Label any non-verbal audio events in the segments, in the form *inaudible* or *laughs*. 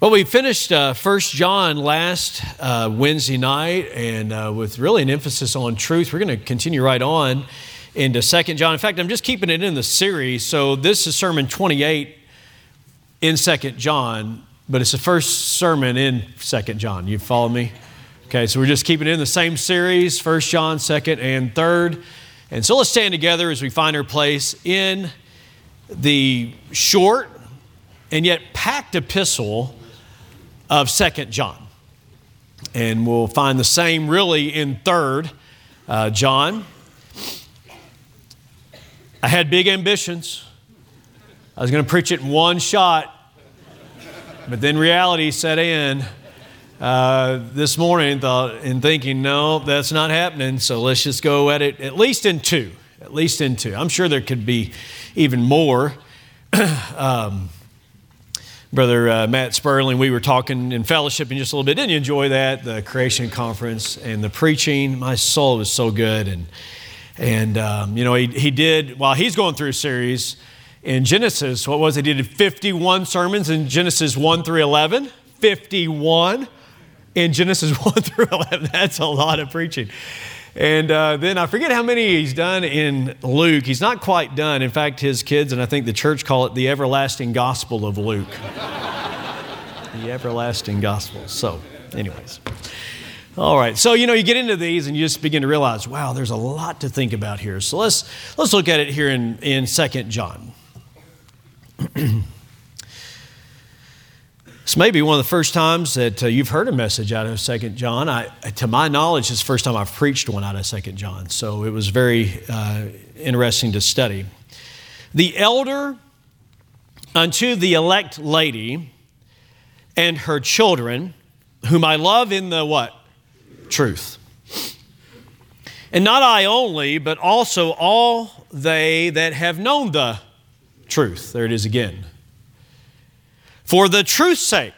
Well, we finished uh, 1 John last uh, Wednesday night, and uh, with really an emphasis on truth. We're going to continue right on into 2 John. In fact, I'm just keeping it in the series. So this is sermon 28 in 2 John, but it's the first sermon in 2 John. You follow me? Okay, so we're just keeping it in the same series 1 John, 2nd, and 3rd. And so let's stand together as we find our place in the short and yet packed epistle of Second John. And we'll find the same really in 3rd uh, John. I had big ambitions. I was going to preach it in one shot, but then reality set in. Uh, this morning thought in thinking, no, that's not happening. So let's just go at it at least in two. At least in two. I'm sure there could be even more. *clears throat* um, Brother uh, Matt Sperling, we were talking in fellowship in just a little bit. Didn't you enjoy that? The creation conference and the preaching. My soul was so good. And, and um, you know, he, he did, while he's going through a series in Genesis, what was it? He did 51 sermons in Genesis 1 through 11. 51 in Genesis *laughs* 1 through 11. That's a lot of preaching. And uh, then I forget how many he's done in Luke. He's not quite done. In fact, his kids and I think the church call it the everlasting gospel of Luke. the everlasting gospel. So, anyways. All right. So, you know, you get into these and you just begin to realize, wow, there's a lot to think about here. So let's let's look at it here in, in 2 John. *clears throat* This may be one of the first times that uh, you've heard a message out of Second John. I, to my knowledge, it's the first time I've preached one out of Second John. So it was very uh, interesting to study. The elder unto the elect lady and her children, whom I love in the what? Truth. And not I only, but also all they that have known the truth. There it is again for the truth's sake.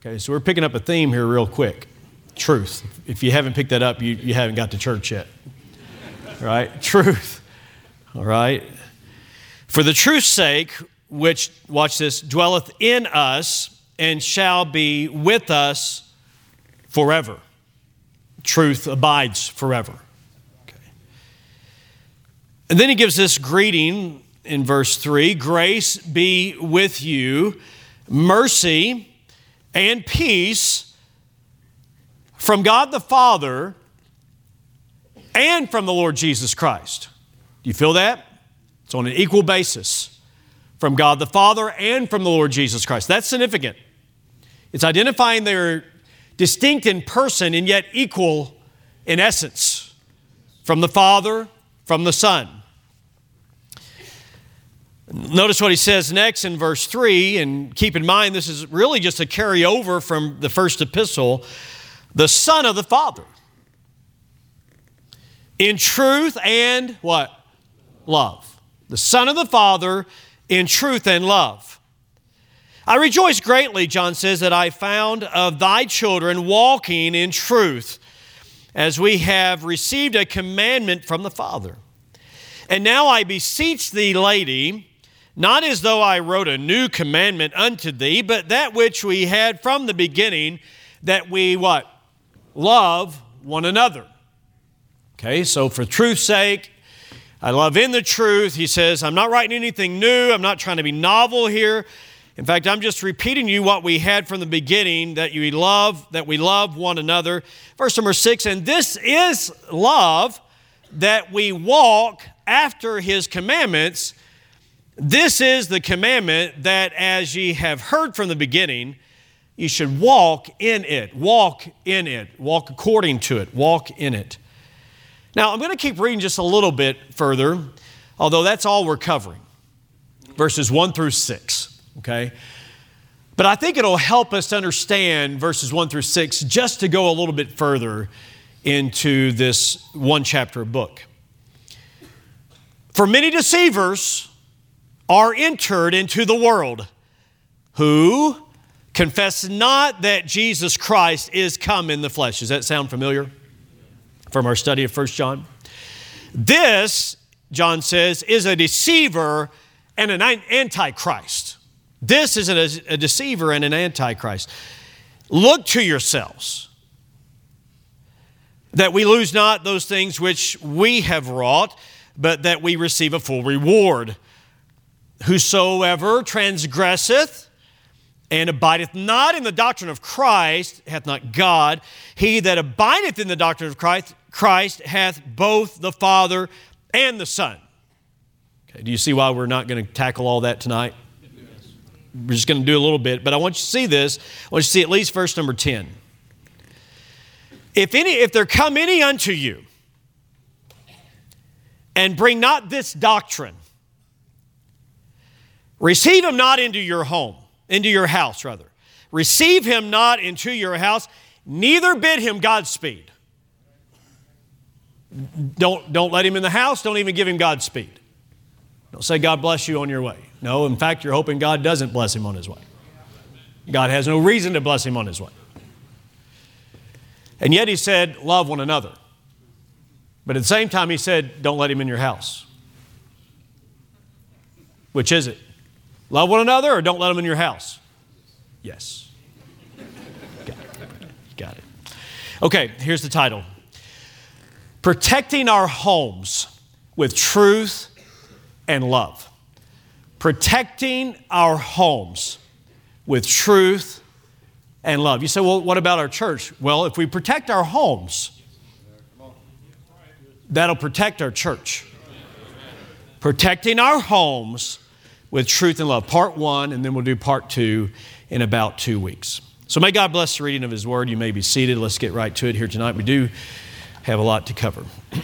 Okay, so we're picking up a theme here real quick truth. If you haven't picked that up, you, you haven't got to church yet. right? *laughs* Truth. All right? For the truth's sake, which, watch this, dwelleth in us and shall be with us forever. Truth abides forever. Okay. And then he gives this greeting in verse 3 Grace be with you mercy, and peace from God the Father and from the Lord Jesus Christ. Do you feel that? It's on an equal basis from God the Father and from the Lord Jesus Christ. That's significant. It's identifying they're distinct in person and yet equal in essence from the Father, from the Son. Notice what he says next in verse 3, and keep in mind this is really just a carryover from the first epistle the Son of the Father. In truth and what? Love. The Son of the Father in truth and love. I rejoice greatly, John says, that I found of thy children walking in truth, as we have received a commandment from the Father. And now I beseech thee, lady, not as though I wrote a new commandment unto thee, but that which we had from the beginning, that we what? Love one another. Okay, so for truth's sake, I love in the truth. He says, I'm not writing anything new. I'm not trying to be novel here. In fact, I'm just repeating you what we had from the beginning that you love, that we love one another. Verse number six, and this is love that we walk after his commandments this is the commandment that as ye have heard from the beginning, you should walk in it. Walk in it. Walk according to it. Walk in it. Now, I'm going to keep reading just a little bit further, although that's all we're covering verses 1 through 6. Okay? But I think it'll help us understand verses 1 through 6 just to go a little bit further into this one chapter book. For many deceivers, are entered into the world, who confess not that Jesus Christ is come in the flesh. Does that sound familiar from our study of 1 John? This, John says, is a deceiver and an antichrist. This is a, a deceiver and an antichrist. Look to yourselves that we lose not those things which we have wrought, but that we receive a full reward. Whosoever transgresseth and abideth not in the doctrine of Christ hath not God. He that abideth in the doctrine of Christ, Christ hath both the Father and the Son. Okay, do you see why we're not going to tackle all that tonight? We're just going to do a little bit, but I want you to see this. I want you to see at least verse number 10. If any, if there come any unto you and bring not this doctrine, receive him not into your home, into your house, rather. Receive him not into your house, neither bid him Godspeed. Don't, don't let him in the house, don't even give him Godspeed. Don't say, God bless you on your way. No, in fact, you're hoping God doesn't bless him on his way. God has no reason to bless him on his way. And yet he said, Love one another. But at the same time, he said, Don't let him in your house. Which is it? Love one another or don't let them in your house? Yes. Got it. Got it. Okay, here's the title Protecting Our Homes with Truth and love. Protecting our homes with truth and love. You say, well, what about our church? Well, if we protect our homes, that'll protect our church. Protecting our homes with truth and love. Part one, and then we'll do part two in about two weeks. So may God bless the reading of His Word. You may be seated. Let's get right to it here tonight. We do have a lot to cover. *clears throat*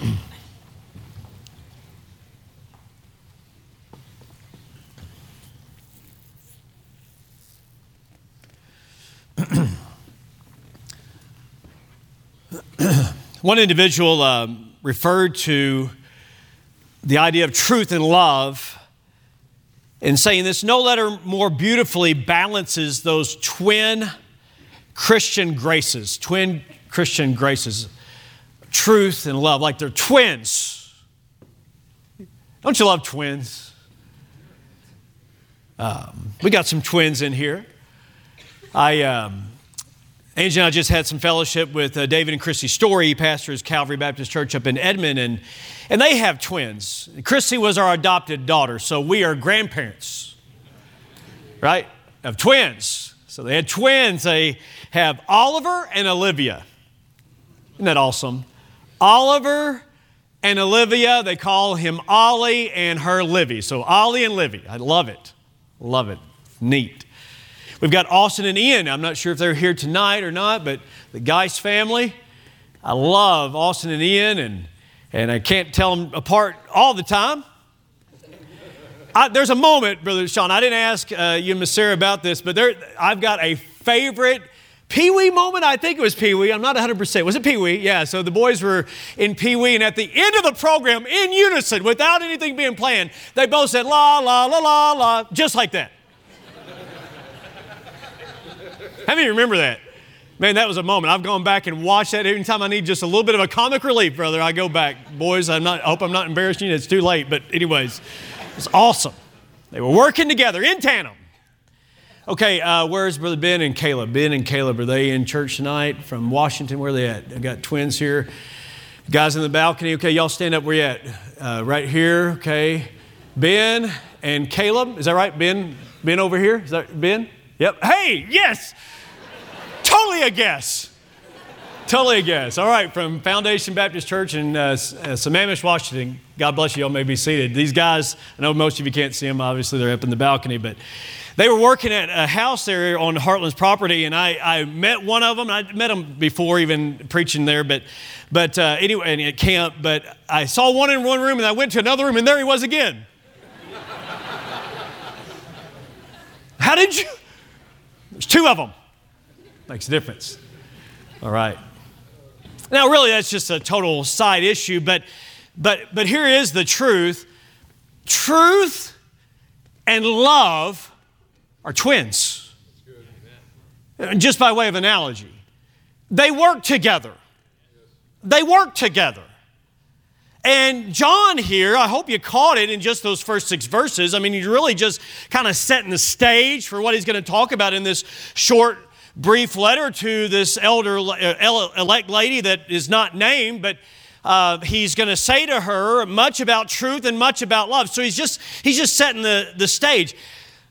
One individual um, referred to the idea of truth and love in saying this no letter more beautifully balances those twin Christian graces, twin Christian graces, truth and love, like they're twins. Don't you love twins? Um, we got some twins in here. I, um, Angie and I just had some fellowship with uh, David and Christy Story. Pastors Calvary Baptist Church up in Edmond, and, and they have twins. Christy was our adopted daughter, so we are grandparents, right, of twins. So they had twins. They have Oliver and Olivia. Isn't that awesome? Oliver and Olivia, they call him Ollie and her Livy. So Ollie and Livy. I love it. Love it. Neat. We've got Austin and Ian. I'm not sure if they're here tonight or not, but the Geist family. I love Austin and Ian, and, and I can't tell them apart all the time. I, there's a moment, Brother Sean, I didn't ask uh, you and Miss Sarah about this, but there, I've got a favorite Pee Wee moment. I think it was Pee Wee. I'm not 100%. Was it Pee Wee? Yeah, so the boys were in Pee Wee, and at the end of the program, in unison, without anything being planned, they both said, la, la, la, la, la, just like that. How many remember that? Man, that was a moment. I've gone back and watched that. Anytime I need just a little bit of a comic relief, brother, I go back. Boys, I'm not, I hope I'm not embarrassing you. It's too late. But, anyways, it's awesome. They were working together in tandem. Okay, uh, where's Brother Ben and Caleb? Ben and Caleb, are they in church tonight from Washington? Where are they at? I've got twins here. Guys in the balcony, okay, y'all stand up where you at? Uh, right here, okay. Ben and Caleb, is that right? Ben, Ben over here? Is that Ben? Yep. Hey, yes! Totally a guess. Totally a guess. All right, from Foundation Baptist Church in uh, uh, Sammamish, Washington. God bless you. Y'all may be seated. These guys, I know most of you can't see them. Obviously, they're up in the balcony, but they were working at a house there on Heartland's property, and I, I met one of them. I met them before even preaching there, but but uh, anyway, at camp. But I saw one in one room, and I went to another room, and there he was again. How did you? There's two of them. Makes a difference. All right. Now, really, that's just a total side issue, but, but, but here is the truth truth and love are twins. Just by way of analogy, they work together. They work together. And John here, I hope you caught it in just those first six verses. I mean, he's really just kind of setting the stage for what he's going to talk about in this short, brief letter to this elder uh, elect lady that is not named, but uh, he's going to say to her much about truth and much about love. So he's just he's just setting the, the stage.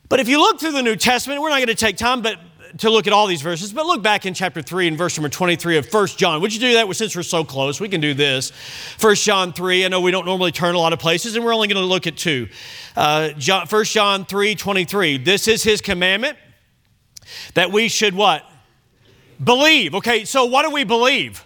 But if you look through the New Testament, we're not going to take time, but to look at all these verses, but look back in chapter 3 and verse number 23 of 1 John. Would you do that? Since we're so close, we can do this. 1 John 3, I know we don't normally turn a lot of places, and we're only going to look at two. Uh, John, 1 John 3, 23. This is his commandment that we should what? Believe. Okay, so what do we believe?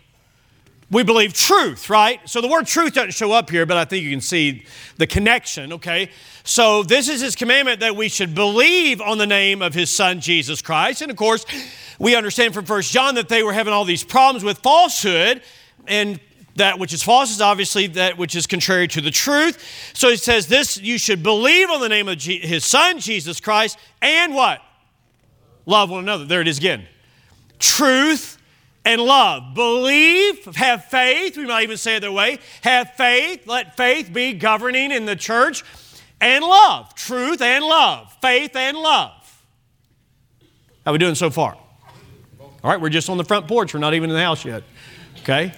we believe truth, right? So the word truth doesn't show up here, but I think you can see the connection, okay? So this is his commandment that we should believe on the name of his son Jesus Christ. And of course, we understand from First John that they were having all these problems with falsehood and that which is false is obviously that which is contrary to the truth. So he says this, you should believe on the name of his son Jesus Christ and what? Love one another. There it is again. Truth and love. Believe, have faith, we might even say it that way. Have faith, let faith be governing in the church, and love. Truth and love. Faith and love. How we doing so far? All right, we're just on the front porch. We're not even in the house yet. Okay?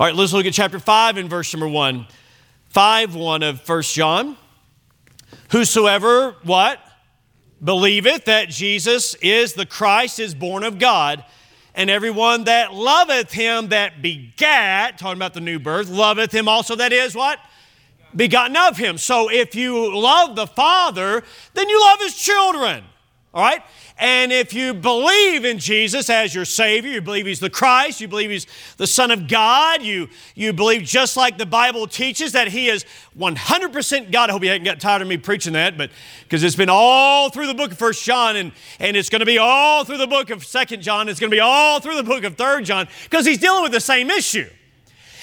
All right, let's look at chapter 5 and verse number 1. 5 1 of First John. Whosoever, what? Believeth that Jesus is the Christ, is born of God and everyone that loveth him that begat, talking about the new birth, loveth him also that is what? Begotten of him. So if you love the Father, then you love his children. All right? And if you believe in Jesus as your Savior, you believe He's the Christ, you believe He's the Son of God, you, you believe just like the Bible teaches that He is 100% God. I hope you haven't got tired of me preaching that, but because it's been all through the book of First John, and, and it's going to be all through the book of Second John, it's going to be all through the book of Third John, because He's dealing with the same issue.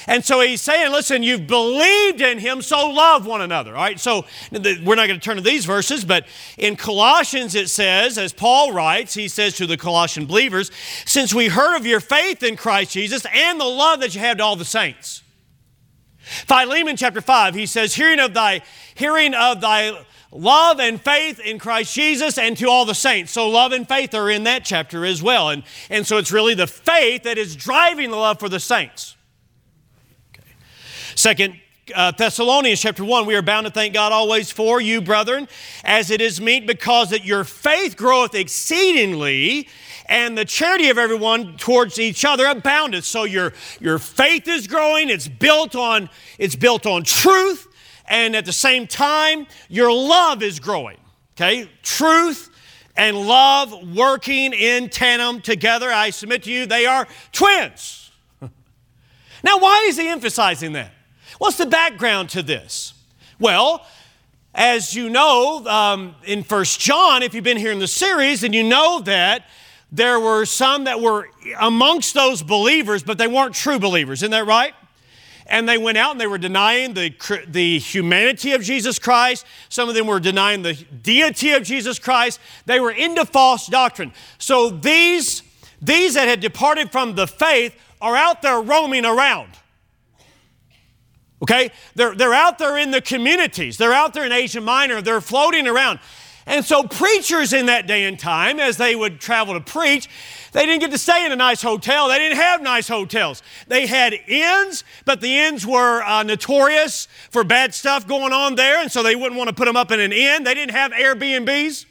And so he's saying, listen, you've believed in him, so love one another. All right, so we're not going to turn to these verses, but in Colossians it says, as Paul writes, he says to the Colossian believers, since we heard of your faith in Christ Jesus and the love that you have to all the saints. Philemon chapter 5, he says, hearing of thy, hearing of thy love and faith in Christ Jesus and to all the saints. So love and faith are in that chapter as well. And, and so it's really the faith that is driving the love for the saints. Second uh, Thessalonians chapter 1, we are bound to thank God always for you, brethren, as it is meet, because that your faith groweth exceedingly, and the charity of everyone towards each other aboundeth. So your, your faith is growing, it's built on, it's built on truth, and at the same time, your love is growing. Okay? Truth and love working in tandem together. I submit to you, they are twins. *laughs* now, why is he emphasizing that? What's the background to this? Well, as you know, um, in First John, if you've been here in the series, and you know that there were some that were amongst those believers, but they weren't true believers. Isn't that right? And they went out and they were denying the, the humanity of Jesus Christ. Some of them were denying the deity of Jesus Christ. They were into false doctrine. So these, these that had departed from the faith are out there roaming around. Okay? They're, they're out there in the communities, they're out there in Asia Minor, they're floating around. And so, preachers in that day and time, as they would travel to preach, they didn't get to stay in a nice hotel. They didn't have nice hotels. They had inns, but the inns were uh, notorious for bad stuff going on there, and so they wouldn't want to put them up in an inn. They didn't have Airbnbs.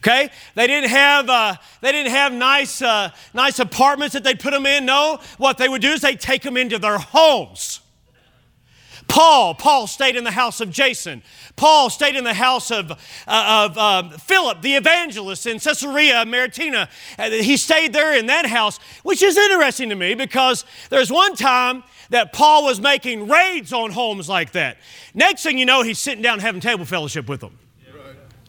Okay, they didn't have uh, they didn't have nice uh, nice apartments that they'd put them in. No, what they would do is they'd take them into their homes. Paul, Paul stayed in the house of Jason. Paul stayed in the house of, uh, of um, Philip, the evangelist in Caesarea Maritima. He stayed there in that house, which is interesting to me because there's one time that Paul was making raids on homes like that. Next thing you know, he's sitting down having table fellowship with them.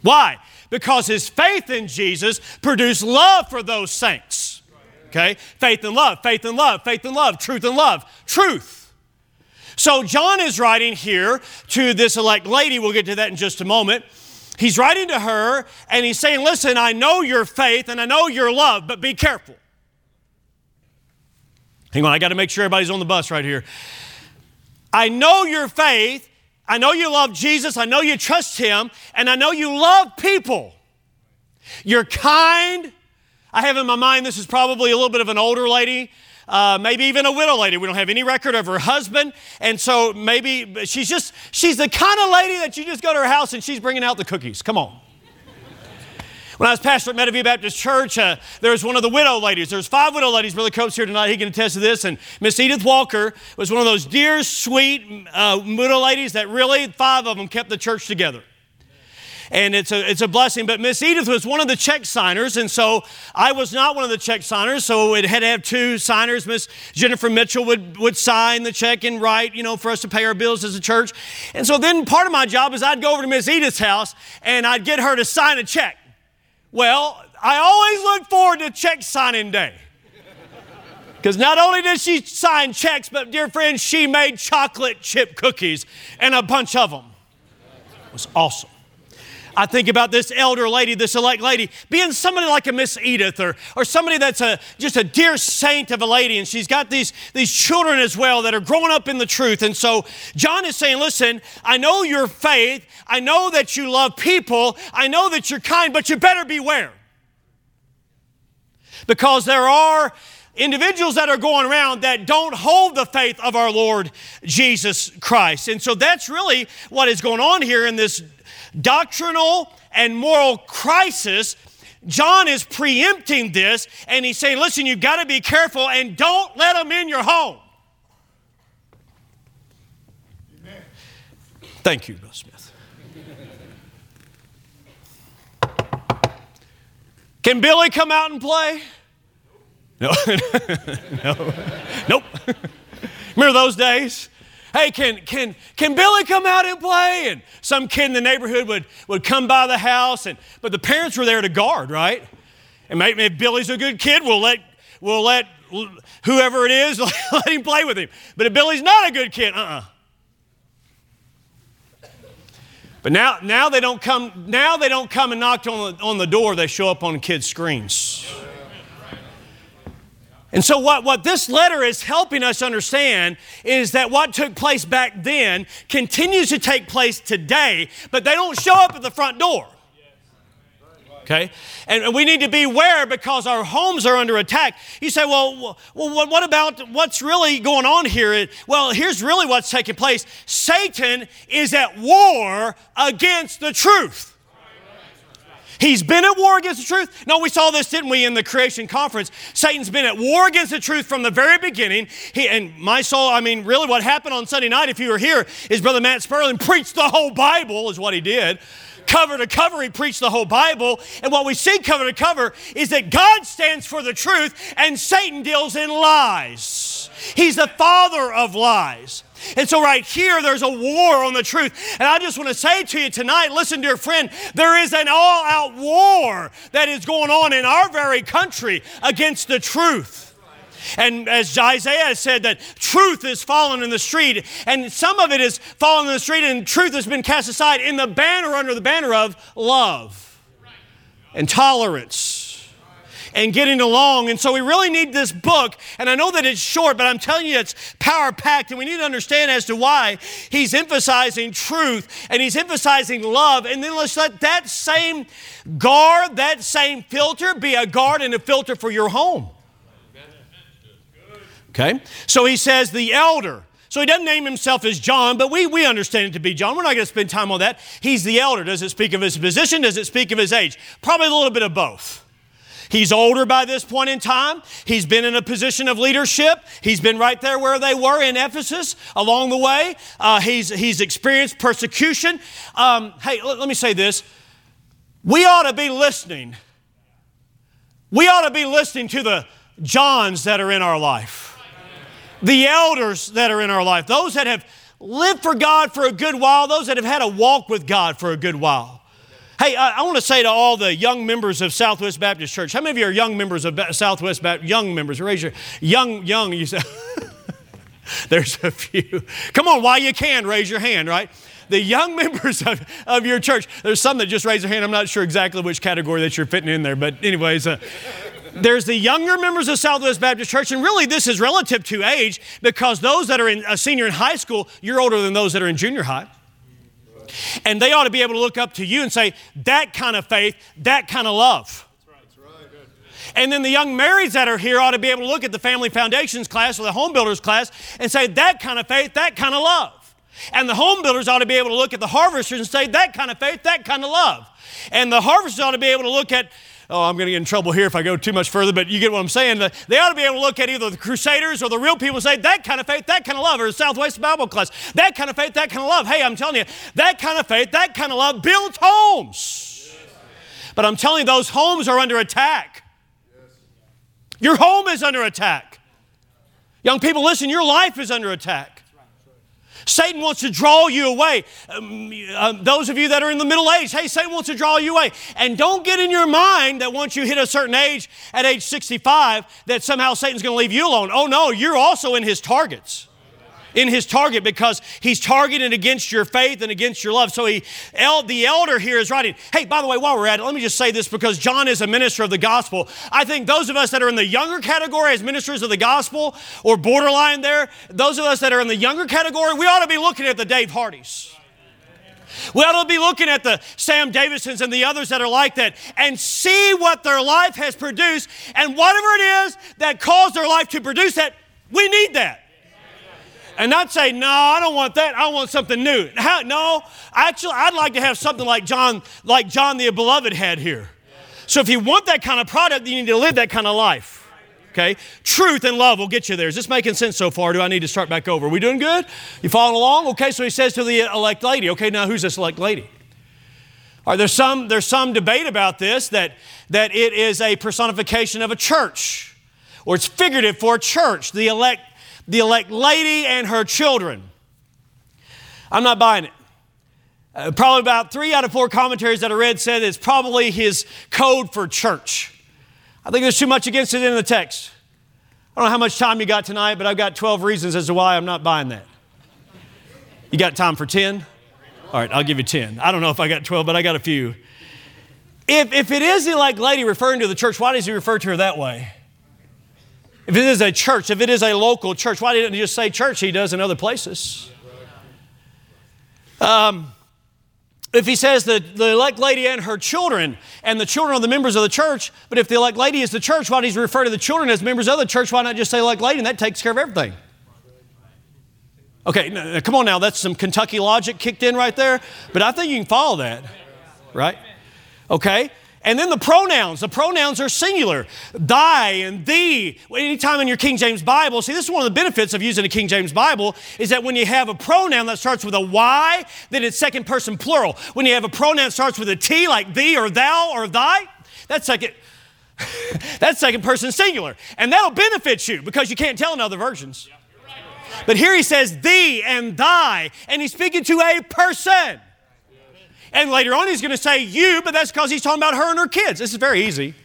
Why? Because his faith in Jesus produced love for those saints. Okay? Faith and love, faith and love, faith and love, truth and love, truth. So John is writing here to this elect lady. We'll get to that in just a moment. He's writing to her and he's saying, Listen, I know your faith and I know your love, but be careful. Hang on, I got to make sure everybody's on the bus right here. I know your faith. I know you love Jesus. I know you trust Him. And I know you love people. You're kind. I have in my mind this is probably a little bit of an older lady. Uh, maybe even a widow lady. We don't have any record of her husband. And so maybe she's just, she's the kind of lady that you just go to her house and she's bringing out the cookies. Come on. When I was pastor at Meadowview Baptist Church, uh, there was one of the widow ladies. There's five widow ladies. Brother Cope's here tonight. He can attest to this. And Miss Edith Walker was one of those dear, sweet uh, widow ladies that really, five of them, kept the church together and it's a, it's a blessing. But Miss Edith was one of the check signers, and so I was not one of the check signers, so it had to have two signers. Miss Jennifer Mitchell would, would sign the check and write, you know, for us to pay our bills as a church. And so then part of my job is I'd go over to Miss Edith's house and I'd get her to sign a check. Well, I always look forward to check signing day. Because not only did she sign checks, but dear friends, she made chocolate chip cookies and a bunch of them. It was awesome. I think about this elder lady, this elect lady, being somebody like a Miss Edith or, or somebody that's a, just a dear saint of a lady, and she's got these, these children as well that are growing up in the truth. And so John is saying, Listen, I know your faith, I know that you love people, I know that you're kind, but you better beware. Because there are individuals that are going around that don't hold the faith of our Lord Jesus Christ. And so that's really what is going on here in this doctrinal and moral crisis, John is preempting this and he's saying, listen, you've got to be careful and don't let them in your home. Amen. Thank you, Bill Smith. Can Billy come out and play? No. *laughs* no. Nope. Remember those days? Hey, can, can, can Billy come out and play? And some kid in the neighborhood would, would come by the house, and, but the parents were there to guard, right? And maybe if Billy's a good kid, we'll let, we'll let whoever it is, *laughs* let him play with him. But if Billy's not a good kid, uh-uh. But now, now they don't come. Now they don't come and knock on the, on the door. They show up on kids' screens. And so, what, what this letter is helping us understand is that what took place back then continues to take place today, but they don't show up at the front door. Okay? And we need to beware because our homes are under attack. You say, well, well what about what's really going on here? Well, here's really what's taking place Satan is at war against the truth. He's been at war against the truth. No, we saw this, didn't we, in the creation conference? Satan's been at war against the truth from the very beginning. He, and my soul, I mean, really what happened on Sunday night, if you were here, is Brother Matt Sperling preached the whole Bible, is what he did cover to cover, he preached the whole Bible. And what we see cover to cover is that God stands for the truth and Satan deals in lies. He's the father of lies. And so, right here, there's a war on the truth. And I just want to say to you tonight listen, dear friend, there is an all out war that is going on in our very country against the truth. And as Isaiah said, that truth is fallen in the street, and some of it is fallen in the street, and truth has been cast aside in the banner, under the banner of love and tolerance and getting along. And so we really need this book. And I know that it's short, but I'm telling you it's power packed. And we need to understand as to why he's emphasizing truth and he's emphasizing love. And then let's let that same guard, that same filter be a guard and a filter for your home. Okay? So he says the elder. So he doesn't name himself as John, but we, we understand it to be John. We're not going to spend time on that. He's the elder. Does it speak of his position? Does it speak of his age? Probably a little bit of both. He's older by this point in time. He's been in a position of leadership. He's been right there where they were in Ephesus along the way. Uh, he's, he's experienced persecution. Um, hey, let, let me say this. We ought to be listening. We ought to be listening to the Johns that are in our life, the elders that are in our life, those that have lived for God for a good while, those that have had a walk with God for a good while. Hey, I, I want to say to all the young members of Southwest Baptist Church, how many of you are young members of Southwest Baptist? Young members, raise your young, young. You say, *laughs* there's a few. Come on, while you can, raise your hand, right? The young *laughs* members of, of your church, there's some that just raise their hand. I'm not sure exactly which category that you're fitting in there, but anyways, uh, There's the younger members of Southwest Baptist Church, and really this is relative to age because those that are in a senior in high school, you're older than those that are in junior high. And they ought to be able to look up to you and say, that kind of faith, that kind of love. And then the young marrieds that are here ought to be able to look at the family foundations class or the home builders class and say, that kind of faith, that kind of love. And the home builders ought to be able to look at the harvesters and say, that kind of faith, that kind of love. And the harvesters ought to be able to look at oh, I'm going to get in trouble here if I go too much further, but you get what I'm saying. They ought to be able to look at either the Crusaders or the real people and say, that kind of faith, that kind of love, or the Southwest Bible class, that kind of faith, that kind of love. Hey, I'm telling you, that kind of faith, that kind of love builds homes. But I'm telling you, those homes are under attack. Your home is under attack. Young people, listen, your life is under attack. Satan wants to draw you away. Um, uh, those of you that are in the middle age, hey, Satan wants to draw you away. And don't get in your mind that once you hit a certain age, at age 65, that somehow Satan's going to leave you alone. Oh, no, you're also in his targets in his target because he's targeting against your faith and against your love. So he, el, the elder here is writing, hey, by the way, while we're at it, let me just say this because John is a minister of the gospel. I think those of us that are in the younger category as ministers of the gospel or borderline there, those of us that are in the younger category, we ought to be looking at the Dave Hardys. We ought to be looking at the Sam Davidsons and the others that are like that and see what their life has produced and whatever it is that caused their life to produce that, we need that and I'd say, no, I don't want that. I want something new. How, no, actually, I'd like to have something like John, like John the Beloved had here. So if you want that kind of product, you need to live that kind of life. Okay? Truth and love will get you there. Is this making sense so far? Do I need to start back over? Are we doing good? You following along? Okay, so he says to the elect lady, okay, now who's this elect lady? All right, there's some, there's some debate about this that, that it is a personification of a church, or it's figurative for a church. The elect the elect lady and her children. I'm not buying it. Uh, probably about three out of four commentaries that I read said it's probably his code for church. I think there's too much against it in the text. I don't know how much time you got tonight, but I've got 12 reasons as to why I'm not buying that. You got time for 10? All right, I'll give you 10. I don't know if I got 12, but I got a few. If, if it is the elect lady referring to the church, why does he refer to her that way? If it is a church, if it is a local church, why didn't he just say church? He does in other places. Um, if he says that the elect lady and her children, and the children are the members of the church, but if the elect lady is the church, why does he refer to the children as members of the church? Why not just say elect lady? And that takes care of everything. Okay, come on now, that's some Kentucky logic kicked in right there, but I think you can follow that, right? Okay, and then the pronouns. The pronouns are singular. Thy and thee. Anytime in your King James Bible, see, this is one of the benefits of using a King James Bible is that when you have a pronoun that starts with a Y, then it's second person plural. When you have a pronoun that starts with a T, like thee or thou or thy, that's second. *laughs* that's second person singular. And that'll benefit you because you can't tell in other versions. But here he says thee and thy, and he's speaking to a person. And later on, he's going to say you, but that's because he's talking about her and her kids. This is very easy.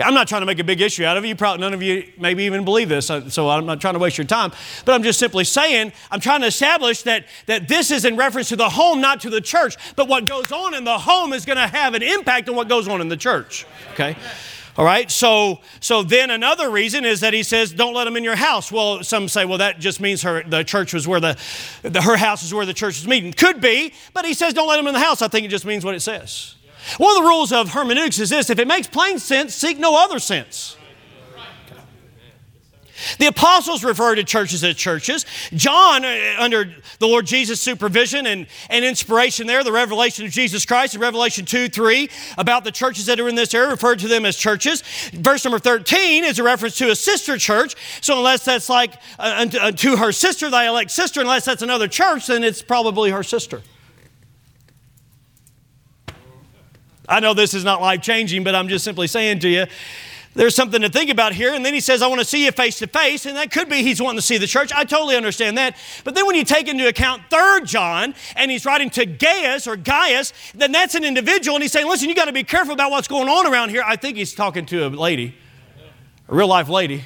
I'm not trying to make a big issue out of it. You probably, none of you maybe even believe this, so I'm not trying to waste your time. But I'm just simply saying, I'm trying to establish that, that this is in reference to the home, not to the church. But what goes on in the home is going to have an impact on what goes on in the church. Okay? All right, so so then another reason is that he says, "Don't let them in your house." Well, some say, "Well, that just means her the church was where the, the her house is where the church is meeting." Could be, but he says, "Don't let them in the house." I think it just means what it says. One of the rules of hermeneutics is this: if it makes plain sense, seek no other sense. The apostles refer to churches as churches. John, uh, under the Lord Jesus' supervision and, and inspiration there, the revelation of Jesus Christ in Revelation 2 3, about the churches that are in this area, referred to them as churches. Verse number 13 is a reference to a sister church. So, unless that's like uh, uh to her sister, thy elect sister, unless that's another church, then it's probably her sister. I know this is not life changing, but I'm just simply saying to you there's something to think about here. And then he says, I want to see you face to face. And that could be he's wanting to see the church. I totally understand that. But then when you take into account 3rd John and he's writing to Gaius or Gaius, then that's an individual. And he's saying, listen, you got to be careful about what's going on around here. I think he's talking to a lady, a real life lady,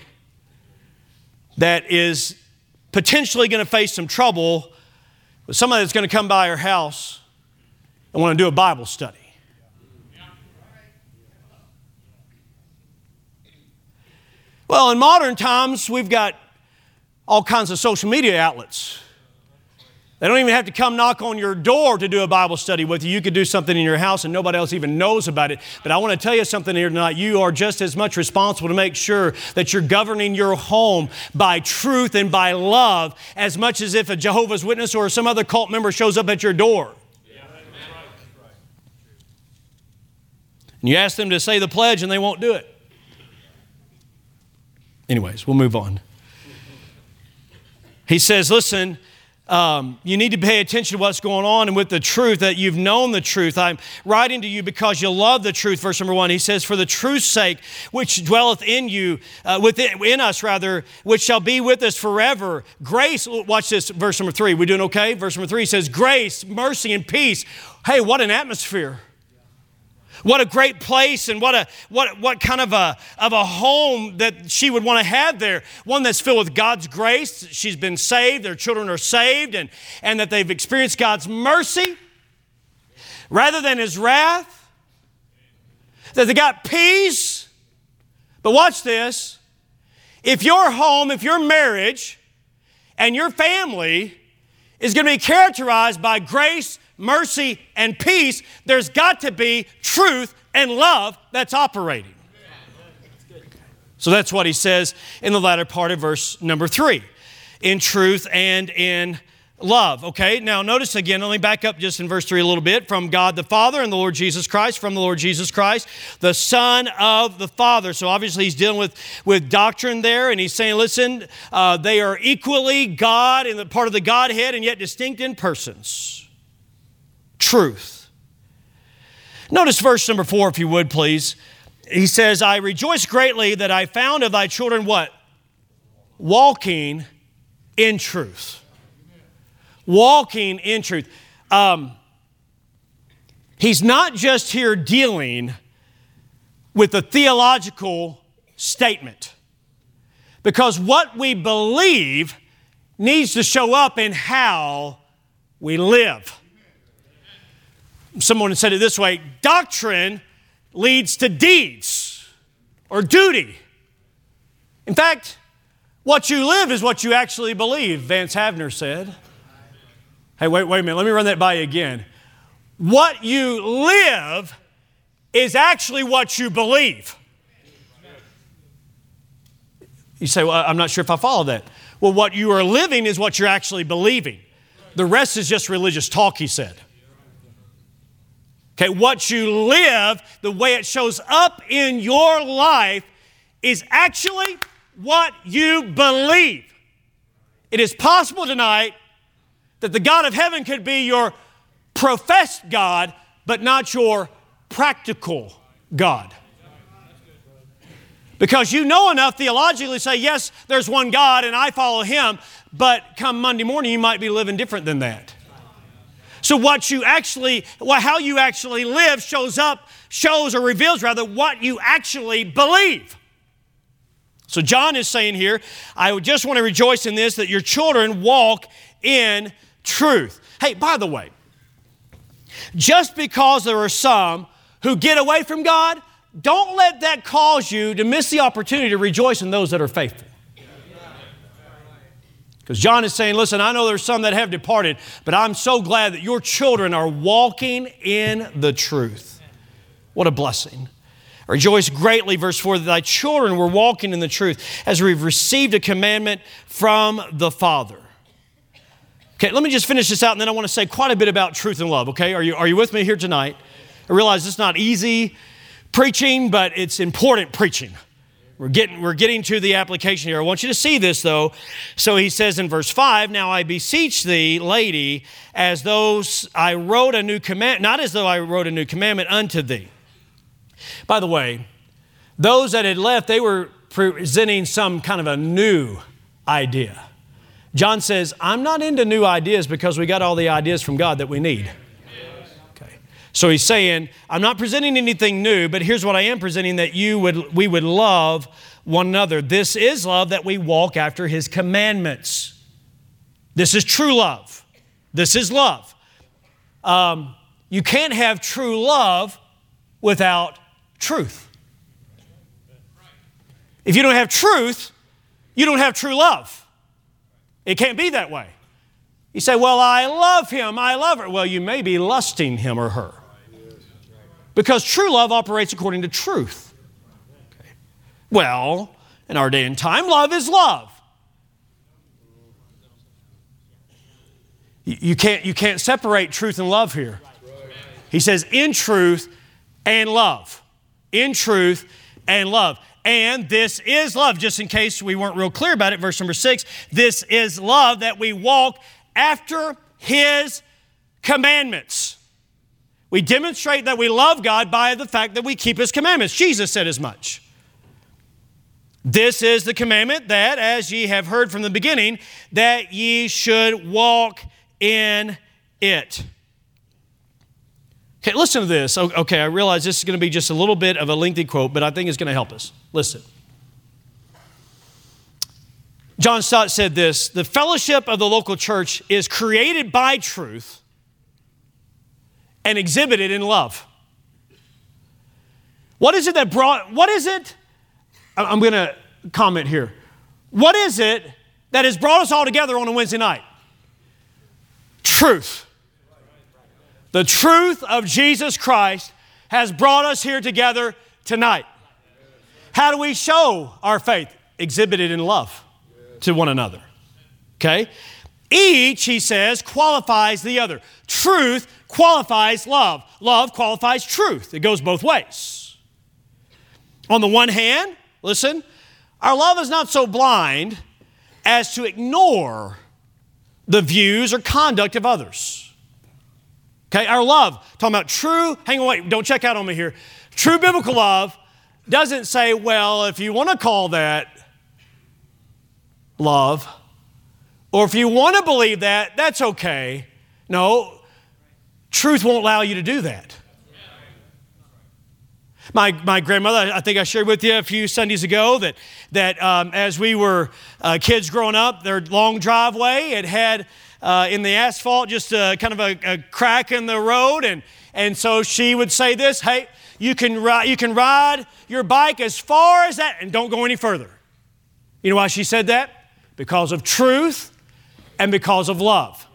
that is potentially going to face some trouble with somebody that's going to come by her house and want to do a Bible study. Well, in modern times, we've got all kinds of social media outlets. They don't even have to come knock on your door to do a Bible study with you. You could do something in your house and nobody else even knows about it. But I want to tell you something here tonight. You are just as much responsible to make sure that you're governing your home by truth and by love as much as if a Jehovah's Witness or some other cult member shows up at your door. And you ask them to say the pledge and they won't do it. Anyways, we'll move on. He says, Listen, um, you need to pay attention to what's going on and with the truth that you've known the truth. I'm writing to you because you love the truth. Verse number one, he says, For the truth's sake, which dwelleth in you, uh, within in us rather, which shall be with us forever. Grace, watch this, verse number three. We doing okay? Verse number three says, Grace, mercy, and peace. Hey, what an atmosphere. What a great place and what, a, what, what kind of a, of a home that she would want to have there. One that's filled with God's grace. She's been saved, their children are saved, and, and that they've experienced God's mercy rather than His wrath. That they got peace. But watch this. If your home, if your marriage, and your family is going to be characterized by grace mercy, and peace, there's got to be truth and love that's operating. So that's what he says in the latter part of verse number three in truth and in love. Okay, now notice again, let me back up just in verse 3 a little bit. From God the Father and the Lord Jesus Christ, from the Lord Jesus Christ, the Son of the Father. So obviously he's dealing with, with doctrine there, and he's saying, listen, uh, they are equally God in the part of the Godhead and yet distinct in persons truth. Notice verse number four, if you would, please. He says, I rejoice greatly that I found of thy children what? Walking in truth. Walking in truth. Um, he's not just here dealing with a theological statement, because what we believe needs to show up in how we live. Someone said it this way doctrine leads to deeds or duty. In fact, what you live is what you actually believe, Vance Havner said. Hey, wait, wait a minute. Let me run that by you again. What you live is actually what you believe. You say, Well, I'm not sure if I follow that. Well, what you are living is what you're actually believing. The rest is just religious talk, he said. Okay, what you live, the way it shows up in your life, is actually what you believe. It is possible tonight that the God of heaven could be your professed God, but not your practical God. Because you know enough theologically to say, yes, there's one God and I follow him, but come Monday morning, you might be living different than that. So what you actually, how you actually live shows up, shows or reveals rather what you actually believe. So John is saying here, I just want to rejoice in this that your children walk in truth. Hey, by the way, just because there are some who get away from God, don't let that cause you to miss the opportunity to rejoice in those that are faithful. Because John is saying, listen, I know there's some that have departed, but I'm so glad that your children are walking in the truth. What a blessing. Rejoice greatly, verse 4, that thy children were walking in the truth as we've received a commandment from the Father. Okay, let me just finish this out, and then I want to say quite a bit about truth and love, okay? Are you, are you with me here tonight? I realize it's not easy preaching, but it's important preaching. We're getting, we're getting to the application here. I want you to see this though. So he says in verse 5 Now I beseech thee, lady, as though I wrote a new command, not as though I wrote a new commandment unto thee. By the way, those that had left, they were presenting some kind of a new idea. John says, I'm not into new ideas because we got all the ideas from God that we need. So he's saying, I'm not presenting anything new, but here's what I am presenting that you would we would love one another. This is love that we walk after his commandments. This is true love. This is love. Um, you can't have true love without truth. If you don't have truth, you don't have true love. It can't be that way. You say, Well, I love him, I love her. Well, you may be lusting him or her. Because true love operates according to truth. Okay. Well, in our day and time, love is love. You can't, you can't separate truth and love here. He says, in truth and love. In truth and love. And this is love, just in case we weren't real clear about it. Verse number six this is love that we walk after his commandments. We demonstrate that we love God by the fact that we keep his commandments. Jesus said as much. This is the commandment that, as ye have heard from the beginning, that ye should walk in it. Okay, listen to this. Okay, I realize this is going to be just a little bit of a lengthy quote, but I think it's going to help us. Listen. John Stott said this The fellowship of the local church is created by truth and exhibited in love. What is it that brought, what is it? I'm going to comment here. What is it that has brought us all together on a Wednesday night? Truth. The truth of Jesus Christ has brought us here together tonight. How do we show our faith? Exhibited in love to one another. Okay? Each, he says, qualifies the other. Truth qualifies love. Love qualifies truth. It goes both ways. On the one hand, listen, our love is not so blind as to ignore the views or conduct of others. Okay, our love, talking about true, hang on, wait, don't check out on me here. True biblical love doesn't say, well, if you want to call that love, or if you want to believe that, that's okay. No, truth won't allow you to do that. My, my grandmother, I think I shared with you a few Sundays ago that, that um, as we were uh, kids growing up, their long driveway, it had uh, in the asphalt, just a, kind of a, a, crack in the road. And, and so she would say this hey, you can, ride, you can ride your bike as far as that and don't go any further. You know why she said that? Because of truth and because of love.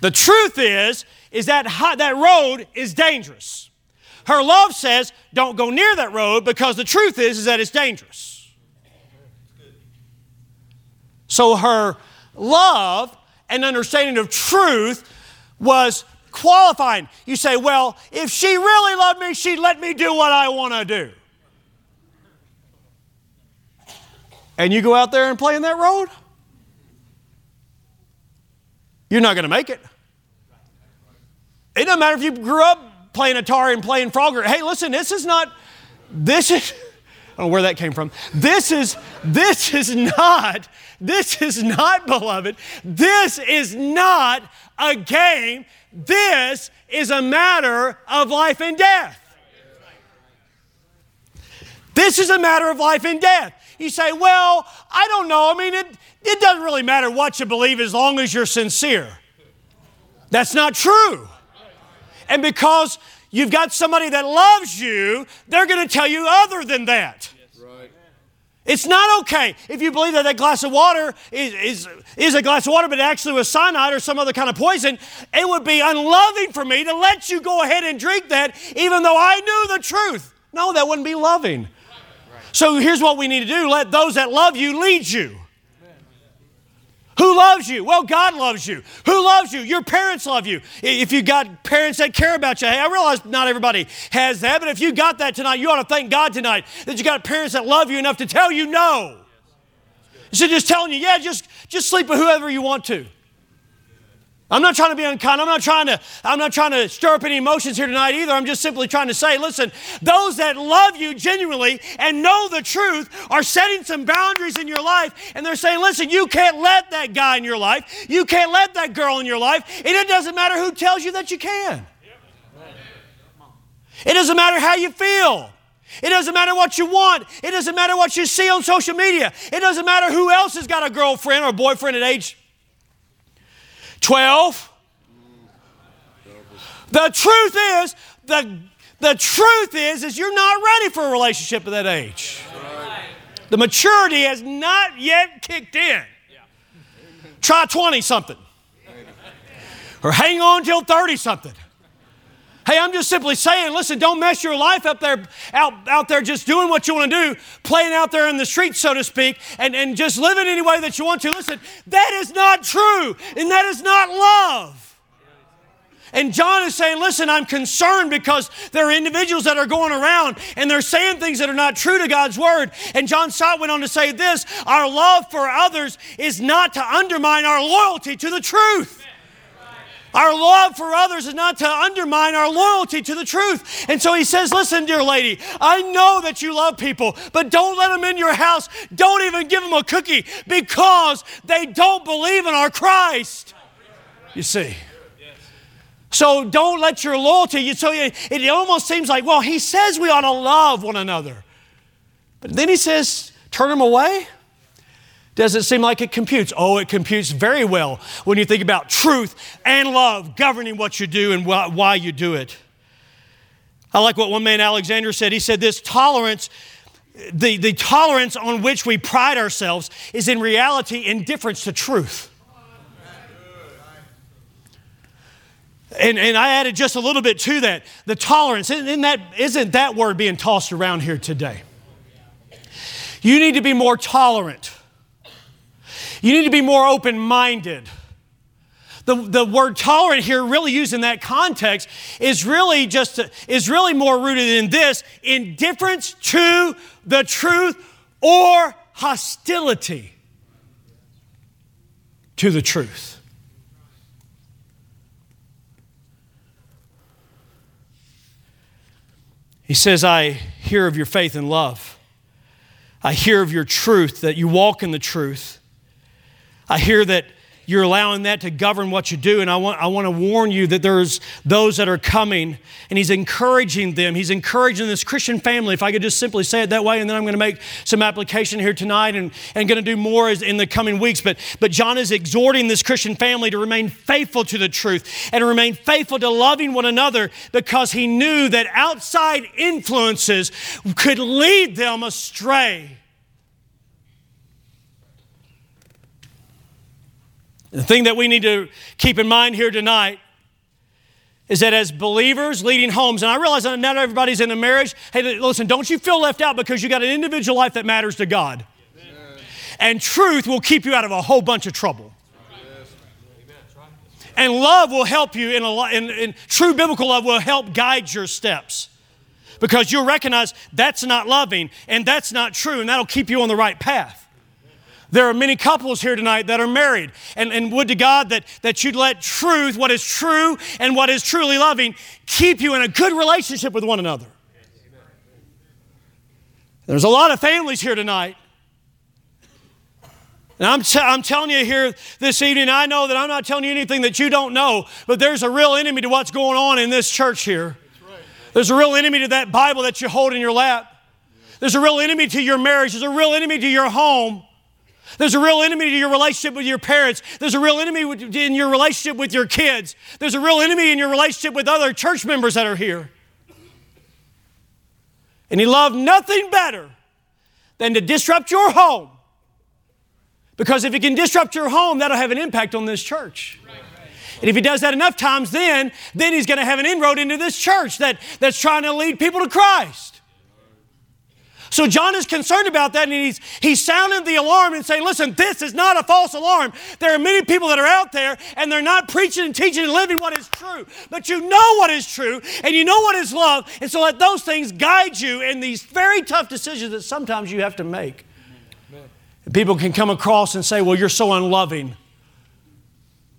The truth is, is that that road is dangerous. Her love says, don't go near that road because the truth is, is that it's dangerous. So her love and understanding of truth was qualifying. You say, well, if she really loved me, she'd let me do what I want to do. And you go out there and play in that road? You're not going to make it. It doesn't matter if you grew up playing Atari and playing Frogger. Hey, listen, this is not, this is, I don't know where that came from. This is, this is not, this is not, beloved, this is not a game. This is a matter of life and death. This is a matter of life and death. You say, well, I don't know. I mean, it, it doesn't really matter what you believe as long as you're sincere. That's not true. And because you've got somebody that loves you, they're going to tell you other than that. It's not okay if you believe that that glass of water is, is, is a glass of water, but actually was cyanide or some other kind of poison. It would be unloving for me to let you go ahead and drink that, even though I knew the truth. No, that wouldn't be loving. So here's what we need to do let those that love you lead you. Who loves you? Well, God loves you. Who loves you? Your parents love you. If you got parents that care about you, hey, I realize not everybody has that, but if you got that tonight, you ought to thank God tonight that you got parents that love you enough to tell you no. Instead of just telling you, yeah, just, just sleep with whoever you want to. I'm not trying to be unkind. I'm not trying to, I'm not trying to stir up any emotions here tonight either. I'm just simply trying to say, listen, those that love you genuinely and know the truth are setting some boundaries in your life and they're saying, listen, you can't let that guy in your life. You can't let that girl in your life. And it doesn't matter who tells you that you can. It doesn't matter how you feel. It doesn't matter what you want. It doesn't matter what you see on social media. It doesn't matter who else has got a girlfriend or boyfriend at age 12. The truth is, the, the truth is, is you're not ready for a relationship at that age. The maturity has not yet kicked in. Try 20 something. Or hang on till 30 something. Hey, I'm just simply saying, listen, don't mess your life up there, out, out there just doing what you want to do, playing out there in the streets, so to speak, and, and just living any way that you want to. Listen, that is not true, and that is not love. And John is saying, listen, I'm concerned because there are individuals that are going around and they're saying things that are not true to God's word. And John Stott went on to say this our love for others is not to undermine our loyalty to the truth. Our love for others is not to undermine our loyalty to the truth. And so he says, Listen, dear lady, I know that you love people, but don't let them in your house. Don't even give them a cookie because they don't believe in our Christ. You see. So don't let your loyalty, so it almost seems like, well, he says we ought to love one another. But then he says, turn them away. Does it seem like it computes? Oh, it computes very well when you think about truth and love governing what you do and why you do it. I like what one man, Alexander, said. He said, This tolerance, the, the tolerance on which we pride ourselves, is in reality indifference to truth. And, and I added just a little bit to that. The tolerance, isn't that, isn't that word being tossed around here today? You need to be more tolerant. You need to be more open minded. The, the word tolerant here, really used in that context, is really just is really more rooted in this indifference to the truth or hostility to the truth. He says, I hear of your faith and love. I hear of your truth, that you walk in the truth. I hear that you're allowing that to govern what you do. And I want, I want to warn you that there's those that are coming, and he's encouraging them. He's encouraging this Christian family, if I could just simply say it that way, and then I'm going to make some application here tonight and, and going to do more in the coming weeks. But, but John is exhorting this Christian family to remain faithful to the truth and remain faithful to loving one another because he knew that outside influences could lead them astray. The thing that we need to keep in mind here tonight is that as believers leading homes, and I realize that not everybody's in a marriage. Hey, listen, don't you feel left out because you got an individual life that matters to God. Amen. And truth will keep you out of a whole bunch of trouble. And love will help you, in, a, in, in true biblical love will help guide your steps. Because you'll recognize that's not loving and that's not true, and that'll keep you on the right path. There are many couples here tonight that are married. And, and would to God that, that you'd let truth, what is true and what is truly loving, keep you in a good relationship with one another. There's a lot of families here tonight. And I'm, t- I'm telling you here this evening, I know that I'm not telling you anything that you don't know, but there's a real enemy to what's going on in this church here. There's a real enemy to that Bible that you hold in your lap. There's a real enemy to your marriage. There's a real enemy to your home. There's a real enemy to your relationship with your parents. There's a real enemy in your relationship with your kids. There's a real enemy in your relationship with other church members that are here. And he loved nothing better than to disrupt your home. Because if he can disrupt your home, that'll have an impact on this church. And if he does that enough times, then, then he's going to have an inroad into this church that, that's trying to lead people to Christ. So John is concerned about that and he's, he's sounding the alarm and saying, listen, this is not a false alarm. There are many people that are out there and they're not preaching and teaching and living what is true. But you know what is true and you know what is love. And so let those things guide you in these very tough decisions that sometimes you have to make. People can come across and say, well, you're so unloving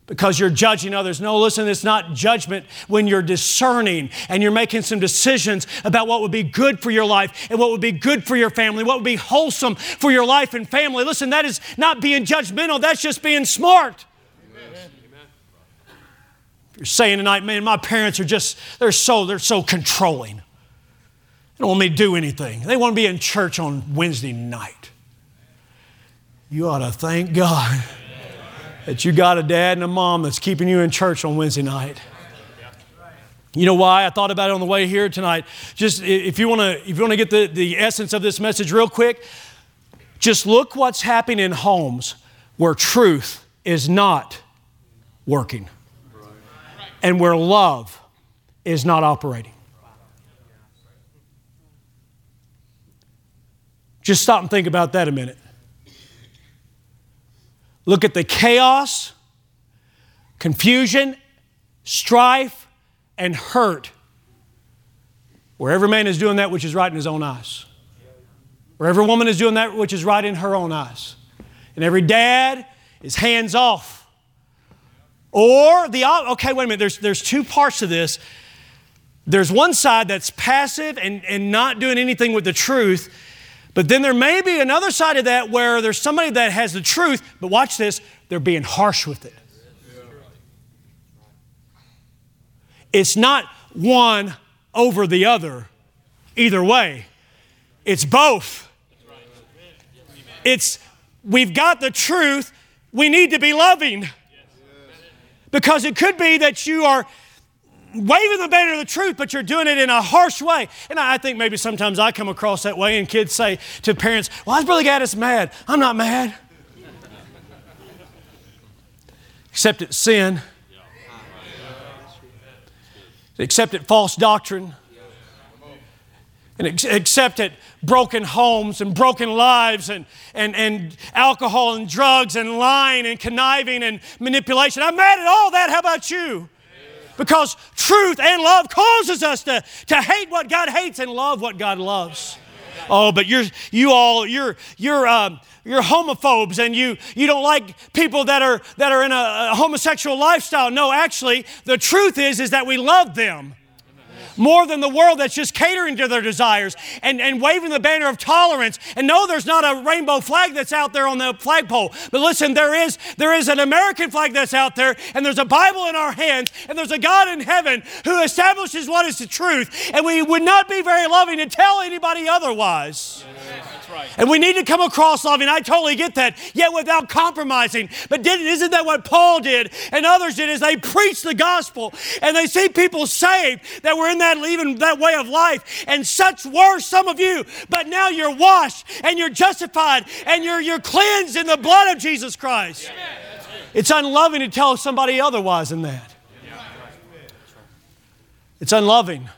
because you're judging others. No, listen, it's not judgment when you're discerning and you're making some decisions about what would be good for your life and what would be good for your family, what would be wholesome for your life and family. Listen, that is not being judgmental, that's just being smart. You're saying tonight, man, my parents are just, they're so, they're so controlling. They don't want me to do anything. They want to be in church on Wednesday night. You ought to thank God that you got a dad and a mom that's keeping you in church on Wednesday night. You know why? I thought about it on the way here tonight. Just if you want to, if you want to get the, the essence of this message real quick, Just look what's happening in homes where truth is not working and where love is not operating. Just stop and think about that a minute. Look at the chaos, confusion, strife, and hurt where every man is doing that which is right in his own eyes. Where every woman is doing that which is right in her own eyes. And every dad is hands off. Or the, okay, wait a minute, there's, there's two parts to this. There's one side that's passive and, and not doing anything with the truth, but then there may be another side of that where there's somebody that has the truth, but watch this, they're being harsh with it. It's not one over the other, either way. It's both. It's we've got the truth, we need to be loving. Because it could be that you are waving the banner of the truth, but you're doing it in a harsh way. And I think maybe sometimes I come across that way, and kids say to parents, Well, Brother Gaddis mad. I'm not mad. Except it's sin, except it false doctrine, and except it broken homes and broken lives and, and, and alcohol and drugs and lying and conniving and manipulation. I'm mad at all that. How about you? Because truth and love causes us to, to hate what God hates and love what God loves. Oh, but you're you all you're you're uh, you're homophobes and you you don't like people that are that are in a, a homosexual lifestyle. No, actually, the truth is is that we love them more than the world that's just catering to their desires and, and waving the banner of tolerance. And no, there's not a rainbow flag that's out there on the flagpole. But listen, there is, there is an American flag that's out there, and there's a Bible in our hands, and there's a God in heaven who establishes what is the truth. And we would not be very loving to tell anybody otherwise. And we need to come across loving. I totally get that, yet without compromising. But did, isn't that what Paul did and others did? Is they preached the gospel and they see people saved that were in that even that way of life. And such were some of you, but now you're washed and you're justified and you're you're cleansed in the blood of Jesus Christ. It's unloving to tell somebody otherwise than that. It's unloving.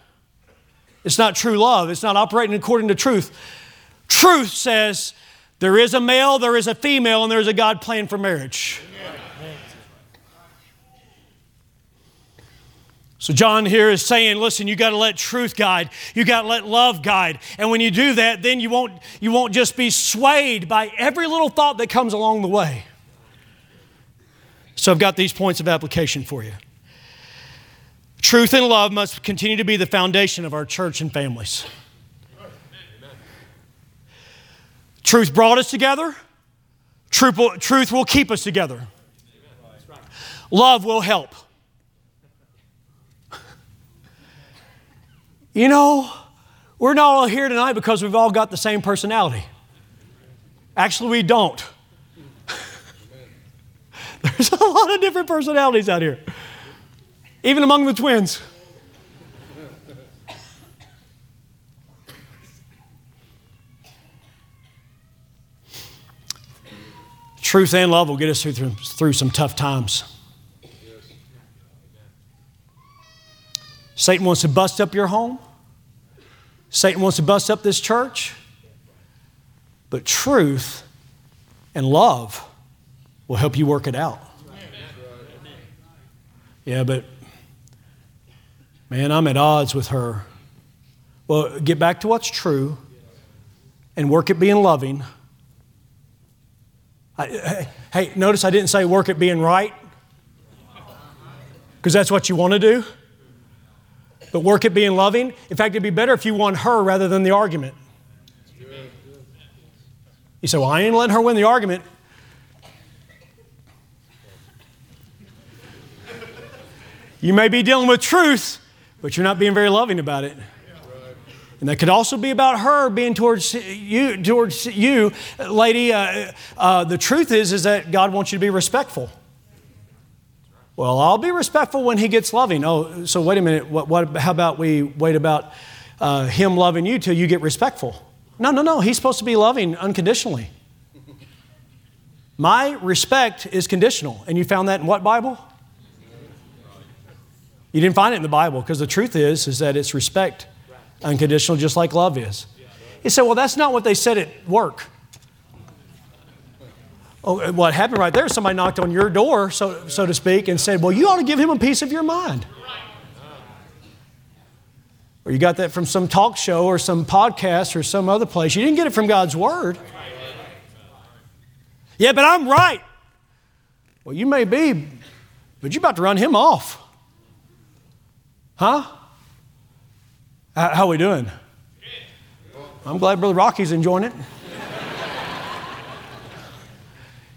It's not true love. It's not operating according to truth. Truth says there is a male, there is a female, and there's a God plan for marriage. So John here is saying, listen, you got to let truth guide. You got to let love guide. And when you do that, then you won't you won't just be swayed by every little thought that comes along the way. So I've got these points of application for you. Truth and love must continue to be the foundation of our church and families. Truth brought us together. Truth will, truth will keep us together. Love will help. *laughs* You know, we're not all here tonight because we've all got the same personality. Actually, we don't. *laughs* There's a lot of different personalities out here, even among the twins. Truth and love will get us through, through some tough times. Satan wants to bust up your home. Satan wants to bust up this church. But truth and love will help you work it out. Yeah, but man, I'm at odds with her. Well, get back to what's true and work at being loving I, hey, notice I didn't say work at being right, because that's what you want to do. But work at being loving. In fact, it'd be better if you won her rather than the argument. You say, Well, I ain't letting her win the argument. You may be dealing with truth, but you're not being very loving about it. And that could also be about her being towards you, towards you, lady. Uh, uh, the truth is, is that God wants you to be respectful. Well, I'll be respectful when He gets loving. Oh, so wait a minute. What? what how about we wait about uh, Him loving you till you get respectful? No, no, no. He's supposed to be loving unconditionally. My respect is conditional. And you found that in what Bible? You didn't find it in the Bible because the truth is, is that it's respect unconditional, just like love is. He said, Well, that's not what they said at work. Oh, uh, what happened right there? Somebody knocked on your door, so, so to speak, and said, Well, you ought to give him a piece of your mind. Or you got that from some talk show or some podcast or some other place. You didn't get it from God's Word. Yeah, but I'm right. Well, you may be, but you're about to run him off. Huh? How are we doing? I'm glad Brother Rocky's enjoying it.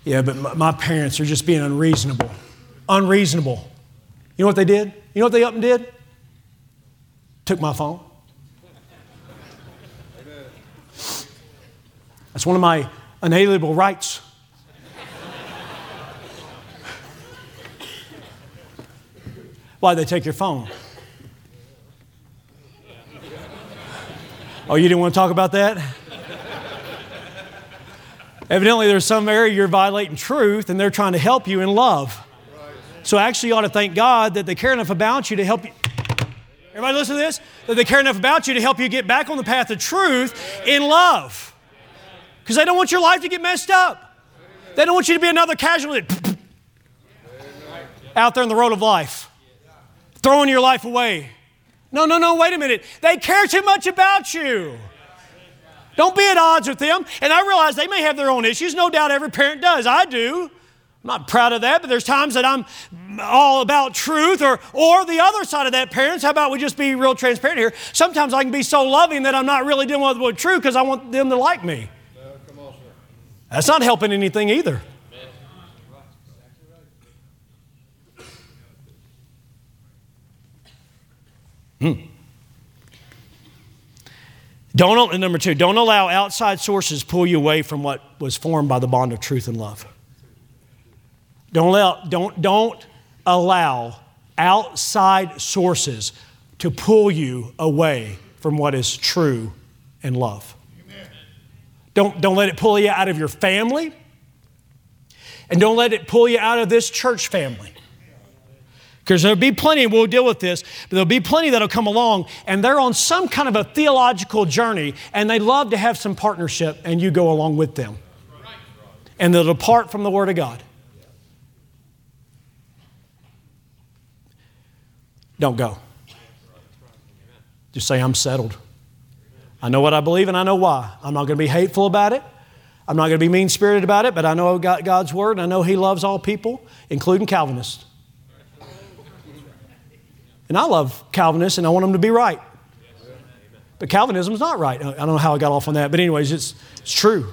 yeah, but my parents are just being unreasonable. Unreasonable. You know what they did? You know what they up and did? Took my phone. That's one of my unalienable rights. Why they take your phone? Oh, you didn't want to talk about that? Evidently, there's some area you're violating truth and they're trying to help you in love. So, actually, you ought to thank God that they care enough about you to help you. Everybody, listen to this that they care enough about you to help you get back on the path of truth in love. Because they don't want your life to get messed up. They don't want you to be another casualty out there in the road of life, throwing your life away. No, no, no, wait a minute. They care too much about you. Don't be at odds with them. And I realize they may have their own issues. No doubt every parent does. I do. I'm not proud of that, but there's times that I'm all about truth or, or the other side of that, parents. How about we just be real transparent here? Sometimes I can be so loving that I'm not really dealing with truth because I want them to like me. No, on, That's not helping anything either. Hmm. Don't, number two, don't allow outside sources pull you away from what was formed by the bond of truth and love. Don't allow, don't, don't allow outside sources to pull you away from what is true and love. Don't, don't let it pull you out of your family, and don't let it pull you out of this church family. Because there'll be plenty, we'll deal with this, but there'll be plenty that'll come along and they're on some kind of a theological journey and they love to have some partnership and you go along with them. And they'll depart from the Word of God. Don't go. Just say, I'm settled. I know what I believe and I know why. I'm not going to be hateful about it. I'm not going to be mean spirited about it, but I know God's Word and I know He loves all people, including Calvinists. And I love Calvinists and I want them to be right. But Calvinism is not right. I don't know how I got off on that, but, anyways, it's, it's true.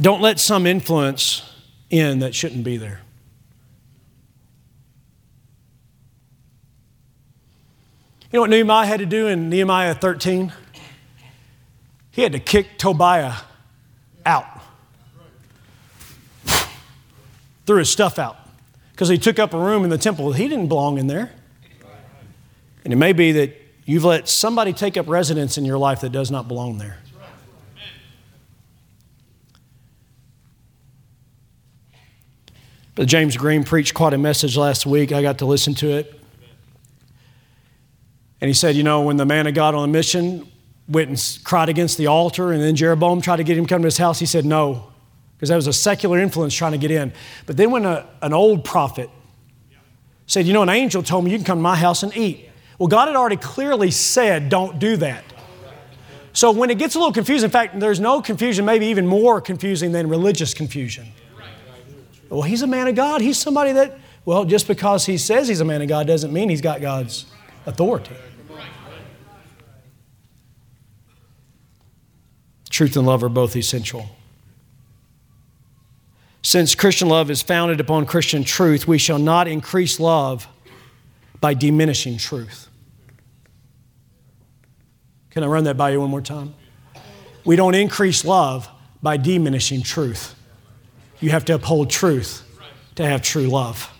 Don't let some influence in that shouldn't be there. You know what Nehemiah had to do in Nehemiah 13? He had to kick Tobiah out, threw his stuff out because he took up a room in the temple. That he didn't belong in there. And it may be that you've let somebody take up residence in your life that does not belong there. But James Green preached quite a message last week. I got to listen to it. And he said, you know, when the man of God on a mission went and cried against the altar, and then Jeroboam tried to get him to come to his house. He said no, because that was a secular influence trying to get in. But then when a, an old prophet said, You know, an angel told me you can come to my house and eat. Well, God had already clearly said, Don't do that. So when it gets a little confusing, in fact, there's no confusion, maybe even more confusing than religious confusion. Well, he's a man of God. He's somebody that, well, just because he says he's a man of God doesn't mean he's got God's authority. Truth and love are both essential. Since Christian love is founded upon Christian truth, we shall not increase love by diminishing truth. Can I run that by you one more time? We don't increase love by diminishing truth. You have to uphold truth to have true love.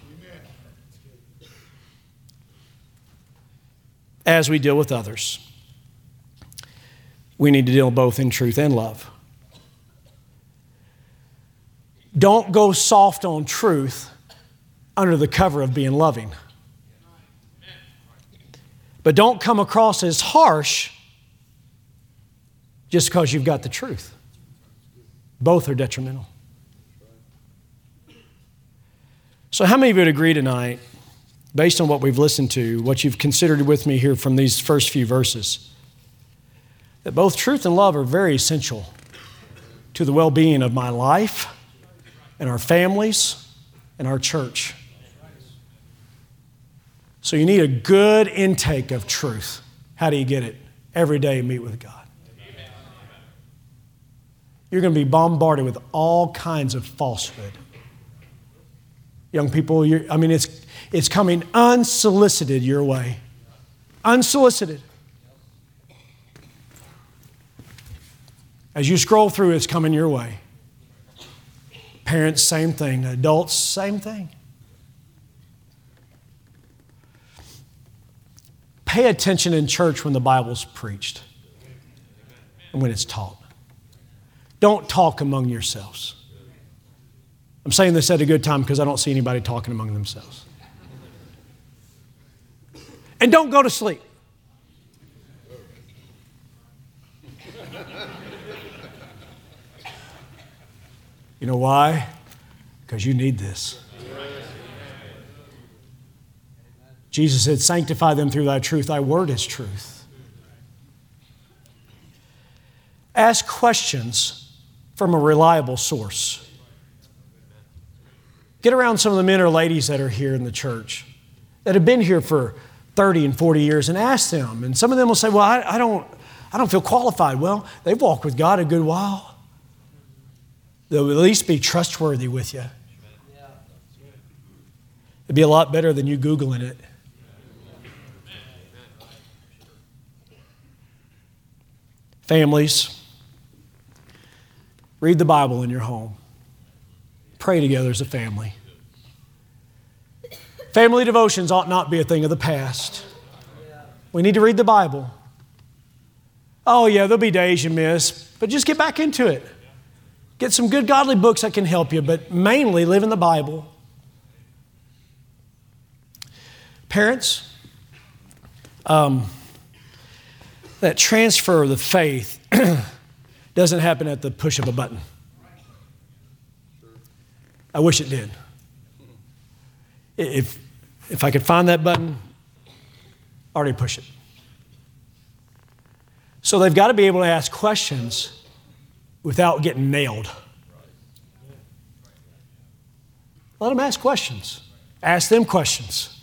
as we deal with others. We need to deal both in truth and love. Don't go soft on truth under the cover of being loving. But don't come across as harsh just because you've got the truth. Both are detrimental. So, how many of you would agree tonight, based on what we've listened to, what you've considered with me here from these first few verses, that both truth and love are very essential to the well being of my life and our families and our church? So, you need a good intake of truth. How do you get it? Every day, meet with God. You're going to be bombarded with all kinds of falsehood. Young people, I mean, it's, it's coming unsolicited your way. Unsolicited. As you scroll through, it's coming your way. Parents, same thing. Adults, same thing. Pay attention in church when the Bible's preached and when it's taught. Don't talk among yourselves. I'm saying this at a good time because I don't see anybody talking among themselves. And don't go to sleep. You know why? Because you need this. Jesus said, Sanctify them through thy truth. Thy word is truth. Ask questions from a reliable source. Get around some of the men or ladies that are here in the church that have been here for 30 and 40 years and ask them. And some of them will say, Well, I, I don't, I don't feel qualified. Well, they've walked with God a good while. They'll at least be trustworthy with you. It'd be a lot better than you Googling it. Families, Read the Bible in your home. Pray together as a family. Family devotions ought not be a thing of the past. We need to read the Bible. Oh, yeah, there'll be days you miss, but just get back into it. Get some good godly books that can help you, but mainly live in the Bible. Parents, um, that transfer of the faith *clears throat* doesn't happen at the push of a button. I wish it did. If, if I could find that button, already push it. So they've got to be able to ask questions without getting nailed. Let them ask questions. Ask them questions.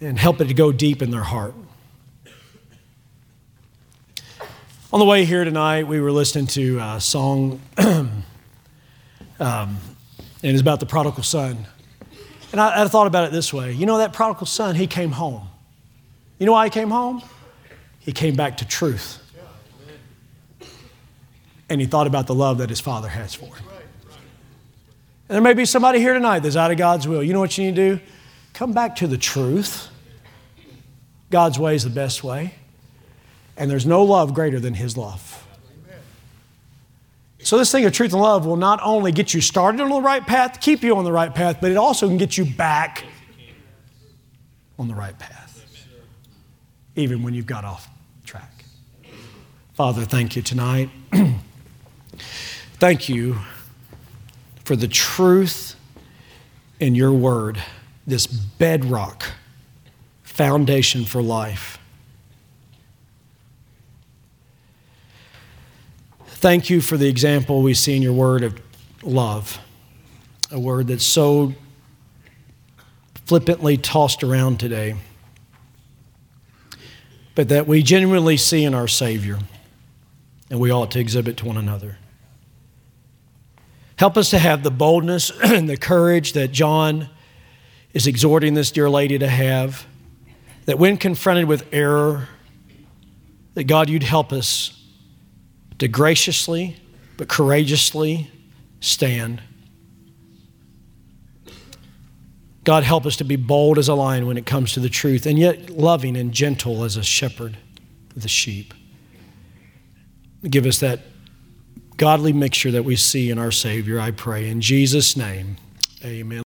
And help it to go deep in their heart. On the way here tonight, we were listening to a song, *clears throat* um, and it's about the prodigal son. And I, I, thought about it this way you know, that prodigal son, he came home. You know why he came home? He came back to truth. And he thought about the love that his father has for him. And there may be somebody here tonight that's out of God's will. You know what you need to do? Come back to the truth. God's way is the best way. And there's no love greater than His love. So, this thing of truth and love will not only get you started on the right path, keep you on the right path, but it also can get you back on the right path, even when you've got off track. Father, thank you tonight. *clears throat* thank you for the truth in your word, this bedrock foundation for life. Thank you for the example we see in your word of love, a word that's so flippantly tossed around today, but that we genuinely see in our Savior, and we ought to exhibit to one another. Help us to have the boldness *clears throat* and the courage that John is exhorting this dear lady to have. That when confronted with error, that God, you'd help us to graciously but courageously stand. God, help us to be bold as a lion when it comes to the truth, and yet loving and gentle as a shepherd of the sheep. Give us that godly mixture that we see in our Savior, I pray. In Jesus' name, amen.